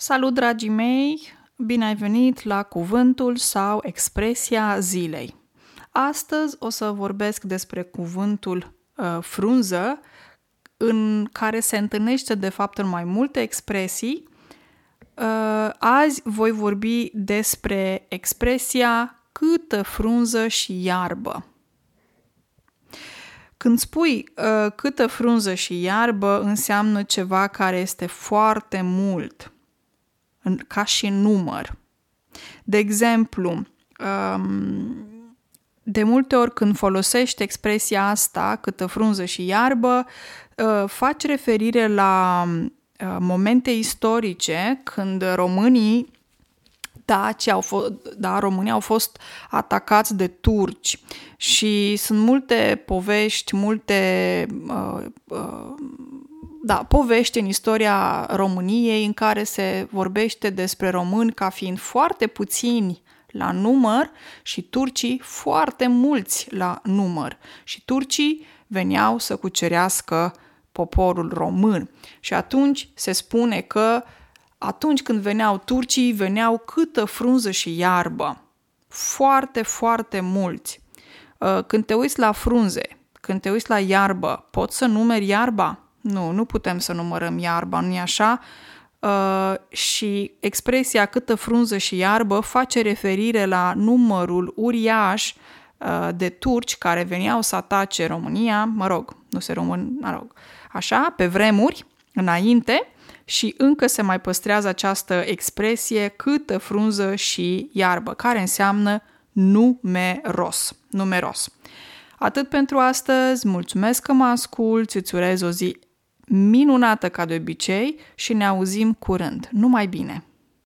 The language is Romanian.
Salut, dragii mei! Bine ai venit la cuvântul sau expresia zilei. Astăzi o să vorbesc despre cuvântul uh, frunză, în care se întâlnește de fapt în mai multe expresii. Uh, azi voi vorbi despre expresia câtă frunză și iarbă. Când spui uh, câtă frunză și iarbă, înseamnă ceva care este foarte mult – în, ca și număr. De exemplu, um, de multe ori când folosești expresia asta, câtă frunză și iarbă, uh, faci referire la uh, momente istorice când românii daci au fost, da, România au fost atacați de turci și sunt multe povești, multe uh, uh, da, povești în istoria României în care se vorbește despre români ca fiind foarte puțini la număr și turcii foarte mulți la număr. Și turcii veneau să cucerească poporul român. Și atunci se spune că atunci când veneau turcii, veneau câtă frunză și iarbă. Foarte, foarte mulți. Uh, când te uiți la frunze, când te uiți la iarbă, poți să numeri iarba? Nu, nu putem să numărăm iarba, nu-i așa? Uh, și expresia câtă frunză și iarbă face referire la numărul uriaș uh, de turci care veneau să atace România, mă rog, nu se român, mă rog, așa, pe vremuri, înainte, și încă se mai păstrează această expresie câtă frunză și iarbă, care înseamnă numeros, numeros. Atât pentru astăzi, mulțumesc că mă asculți, îți urez o zi minunată ca de obicei și ne auzim curând. Numai bine!